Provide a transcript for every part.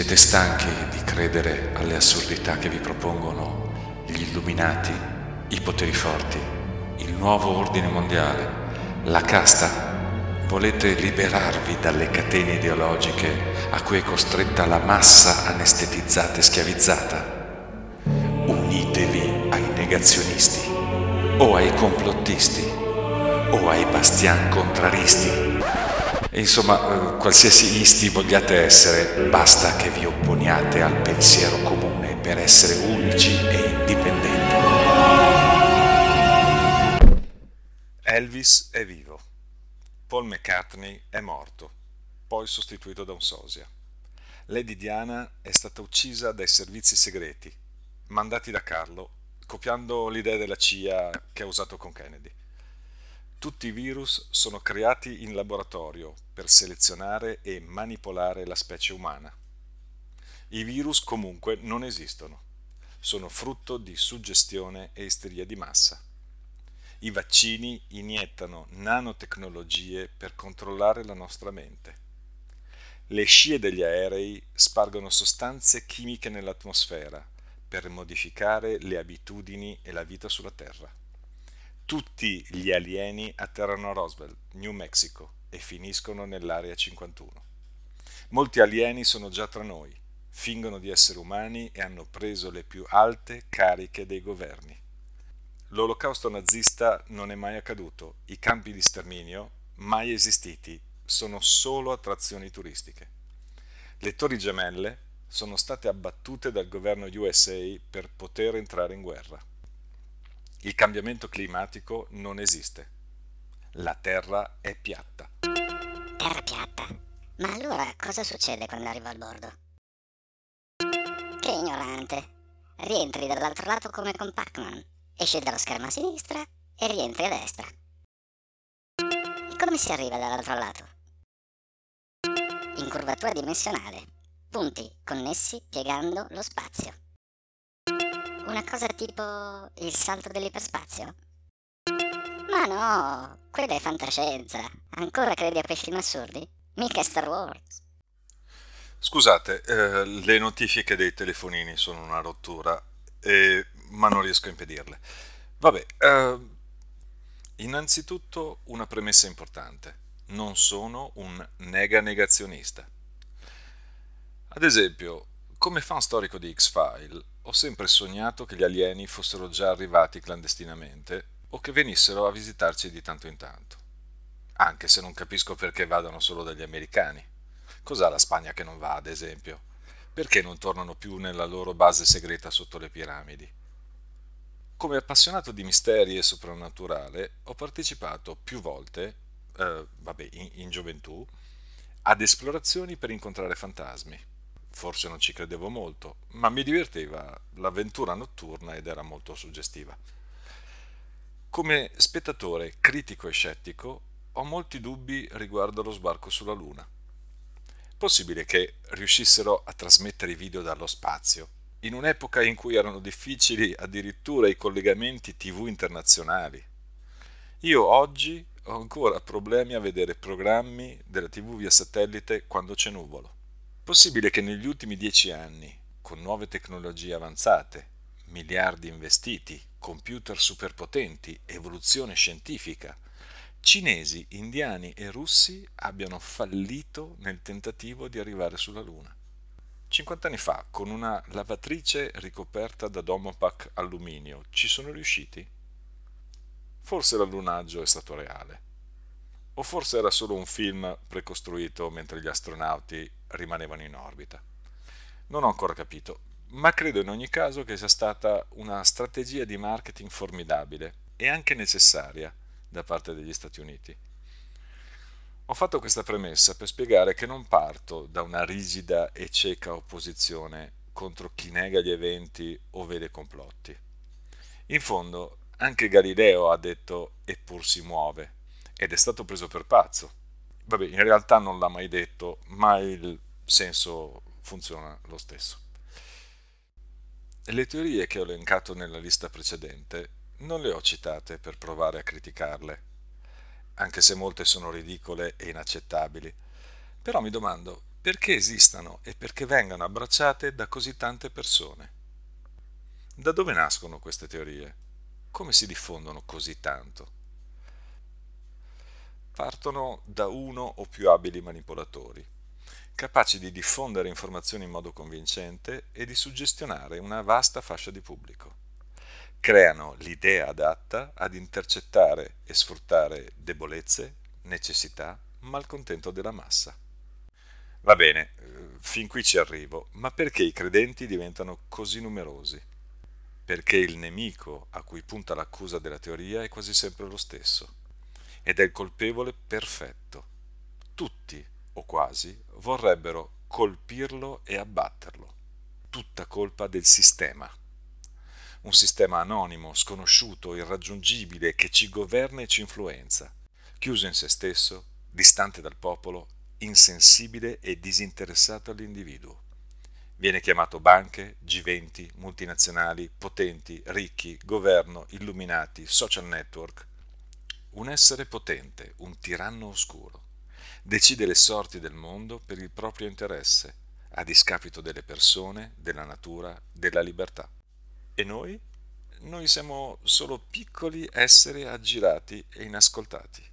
Siete stanchi di credere alle assurdità che vi propongono gli illuminati, i poteri forti, il nuovo ordine mondiale, la casta? Volete liberarvi dalle catene ideologiche a cui è costretta la massa anestetizzata e schiavizzata? Unitevi ai negazionisti, o ai complottisti, o ai bastian contraristi. Insomma, eh, qualsiasi isti vogliate essere, basta che vi opponiate al pensiero comune per essere unici e indipendenti. Elvis è vivo. Paul McCartney è morto, poi sostituito da un sosia. Lady Diana è stata uccisa dai servizi segreti, mandati da Carlo, copiando l'idea della CIA che ha usato con Kennedy. Tutti i virus sono creati in laboratorio per selezionare e manipolare la specie umana. I virus comunque non esistono, sono frutto di suggestione e isteria di massa. I vaccini iniettano nanotecnologie per controllare la nostra mente. Le scie degli aerei spargono sostanze chimiche nell'atmosfera per modificare le abitudini e la vita sulla Terra. Tutti gli alieni atterrano a Roswell, New Mexico, e finiscono nell'area 51. Molti alieni sono già tra noi, fingono di essere umani e hanno preso le più alte cariche dei governi. L'olocausto nazista non è mai accaduto, i campi di sterminio mai esistiti, sono solo attrazioni turistiche. Le torri gemelle sono state abbattute dal governo USA per poter entrare in guerra. Il cambiamento climatico non esiste. La Terra è piatta. Terra piatta? Ma allora cosa succede quando arrivo al bordo? Che ignorante. Rientri dall'altro lato come con Pac-Man. Esci dallo schermo a sinistra e rientri a destra. E come si arriva dall'altro lato? In curvatura dimensionale. Punti connessi piegando lo spazio. Una cosa tipo il salto dell'iperspazio? Ma no, quella è fantascienza. Ancora credi a quei film assurdi? Mica Star Wars. Scusate, eh, le notifiche dei telefonini sono una rottura, eh, ma non riesco a impedirle. Vabbè, eh, innanzitutto una premessa importante. Non sono un nega negazionista. Ad esempio, come fan storico di X-File, ho sempre sognato che gli alieni fossero già arrivati clandestinamente o che venissero a visitarci di tanto in tanto. Anche se non capisco perché vadano solo dagli americani. Cos'ha la Spagna che non va, ad esempio? Perché non tornano più nella loro base segreta sotto le piramidi? Come appassionato di misteri e soprannaturale, ho partecipato più volte, eh, vabbè, in, in gioventù, ad esplorazioni per incontrare fantasmi forse non ci credevo molto, ma mi divertiva l'avventura notturna ed era molto suggestiva. Come spettatore critico e scettico ho molti dubbi riguardo allo sbarco sulla Luna. Possibile che riuscissero a trasmettere i video dallo spazio, in un'epoca in cui erano difficili addirittura i collegamenti tv internazionali. Io oggi ho ancora problemi a vedere programmi della tv via satellite quando c'è nuvolo. Possibile che negli ultimi dieci anni, con nuove tecnologie avanzate, miliardi investiti, computer superpotenti, evoluzione scientifica, cinesi, indiani e russi abbiano fallito nel tentativo di arrivare sulla Luna. 50 anni fa, con una lavatrice ricoperta da Domopac alluminio, ci sono riusciti? Forse l'allunaggio è stato reale. O forse era solo un film precostruito mentre gli astronauti rimanevano in orbita. Non ho ancora capito, ma credo in ogni caso che sia stata una strategia di marketing formidabile e anche necessaria da parte degli Stati Uniti. Ho fatto questa premessa per spiegare che non parto da una rigida e cieca opposizione contro chi nega gli eventi o vede complotti. In fondo, anche Galileo ha detto eppur si muove ed è stato preso per pazzo. Vabbè, in realtà non l'ha mai detto, ma il senso funziona lo stesso. Le teorie che ho elencato nella lista precedente non le ho citate per provare a criticarle, anche se molte sono ridicole e inaccettabili. Però mi domando, perché esistano e perché vengano abbracciate da così tante persone. Da dove nascono queste teorie? Come si diffondono così tanto? Partono da uno o più abili manipolatori, capaci di diffondere informazioni in modo convincente e di suggestionare una vasta fascia di pubblico. Creano l'idea adatta ad intercettare e sfruttare debolezze, necessità, malcontento della massa. Va bene, eh, fin qui ci arrivo, ma perché i credenti diventano così numerosi? Perché il nemico a cui punta l'accusa della teoria è quasi sempre lo stesso, ed è il colpevole perfetto. Tutti, o quasi, vorrebbero colpirlo e abbatterlo. Tutta colpa del sistema. Un sistema anonimo, sconosciuto, irraggiungibile, che ci governa e ci influenza, chiuso in se stesso, distante dal popolo insensibile e disinteressato all'individuo. Viene chiamato banche, G20, multinazionali, potenti, ricchi, governo, illuminati, social network. Un essere potente, un tiranno oscuro. Decide le sorti del mondo per il proprio interesse, a discapito delle persone, della natura, della libertà. E noi? Noi siamo solo piccoli esseri aggirati e inascoltati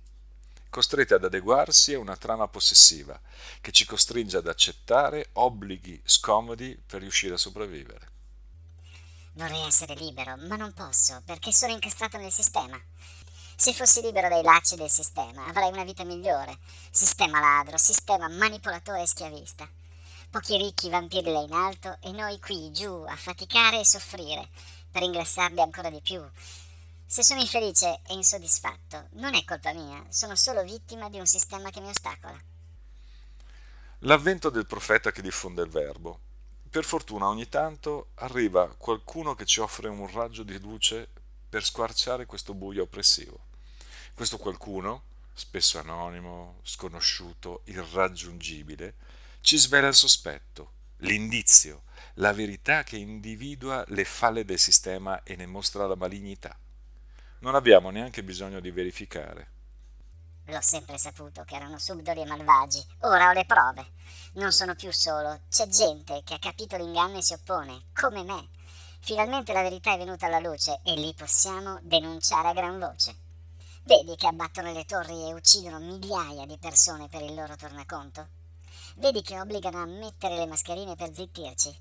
costretti ad adeguarsi a una trama possessiva che ci costringe ad accettare obblighi scomodi per riuscire a sopravvivere. Vorrei essere libero, ma non posso perché sono incastrato nel sistema. Se fossi libero dai lacci del sistema, avrei una vita migliore. Sistema ladro, sistema manipolatore e schiavista. Pochi ricchi vampiri là in alto e noi qui giù a faticare e soffrire per ingrassarli ancora di più, se sono infelice e insoddisfatto, non è colpa mia, sono solo vittima di un sistema che mi ostacola. L'avvento del profeta che diffonde il verbo. Per fortuna ogni tanto arriva qualcuno che ci offre un raggio di luce per squarciare questo buio oppressivo. Questo qualcuno, spesso anonimo, sconosciuto, irraggiungibile, ci svela il sospetto, l'indizio, la verità che individua le falle del sistema e ne mostra la malignità. Non abbiamo neanche bisogno di verificare. L'ho sempre saputo che erano subdoli e malvagi. Ora ho le prove. Non sono più solo. C'è gente che ha capito l'inganno e si oppone, come me. Finalmente la verità è venuta alla luce e li possiamo denunciare a gran voce. Vedi che abbattono le torri e uccidono migliaia di persone per il loro tornaconto? Vedi che obbligano a mettere le mascherine per zittirci?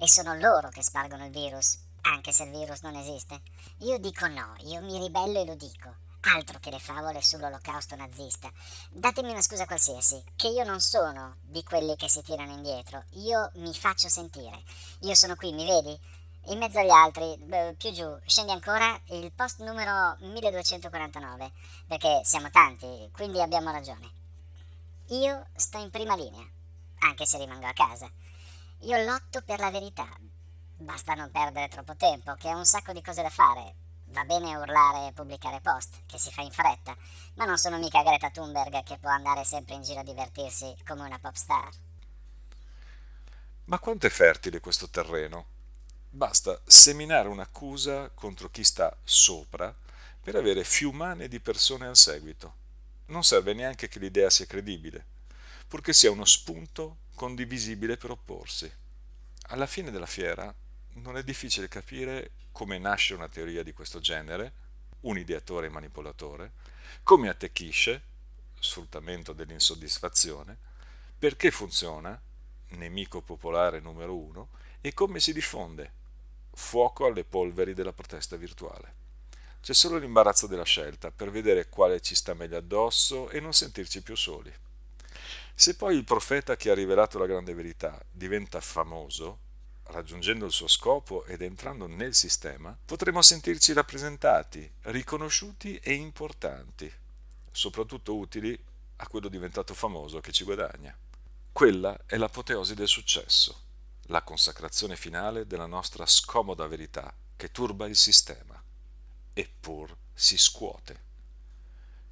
E sono loro che spargono il virus, anche se il virus non esiste. Io dico no, io mi ribello e lo dico. Altro che le favole sull'olocausto nazista. Datemi una scusa qualsiasi, che io non sono di quelli che si tirano indietro. Io mi faccio sentire. Io sono qui, mi vedi? In mezzo agli altri, più giù, scendi ancora il post numero 1249, perché siamo tanti, quindi abbiamo ragione. Io sto in prima linea, anche se rimango a casa. Io lotto per la verità, Basta non perdere troppo tempo, che ho un sacco di cose da fare. Va bene urlare e pubblicare post, che si fa in fretta, ma non sono mica Greta Thunberg che può andare sempre in giro a divertirsi come una pop star. Ma quanto è fertile questo terreno? Basta seminare un'accusa contro chi sta sopra per avere fiumane di persone al seguito. Non serve neanche che l'idea sia credibile, purché sia uno spunto condivisibile per opporsi. Alla fine della fiera non è difficile capire come nasce una teoria di questo genere, un ideatore e manipolatore, come attecchisce, sfruttamento dell'insoddisfazione, perché funziona, nemico popolare numero uno, e come si diffonde, fuoco alle polveri della protesta virtuale. C'è solo l'imbarazzo della scelta per vedere quale ci sta meglio addosso e non sentirci più soli. Se poi il profeta che ha rivelato la grande verità diventa famoso, raggiungendo il suo scopo ed entrando nel sistema, potremo sentirci rappresentati, riconosciuti e importanti, soprattutto utili a quello diventato famoso che ci guadagna. Quella è l'apoteosi del successo, la consacrazione finale della nostra scomoda verità che turba il sistema, eppur si scuote.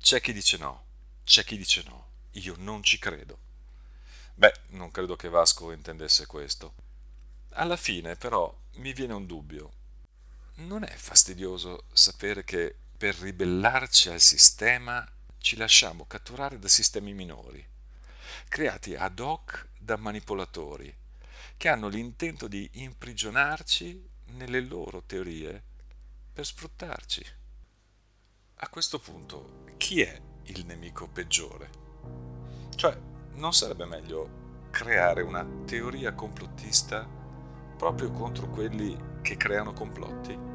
C'è chi dice no, c'è chi dice no, io non ci credo. Beh, non credo che Vasco intendesse questo. Alla fine però mi viene un dubbio. Non è fastidioso sapere che per ribellarci al sistema ci lasciamo catturare da sistemi minori, creati ad hoc da manipolatori che hanno l'intento di imprigionarci nelle loro teorie per sfruttarci. A questo punto, chi è il nemico peggiore? Cioè, non sarebbe meglio creare una teoria complottista proprio contro quelli che creano complotti?